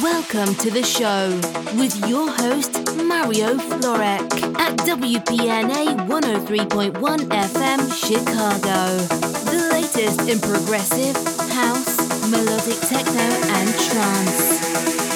Welcome to the show with your host, Mario Florek at WPNA 103.1 FM Chicago. The latest in progressive, house, melodic techno, and trance.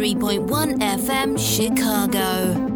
103.1 FM Chicago.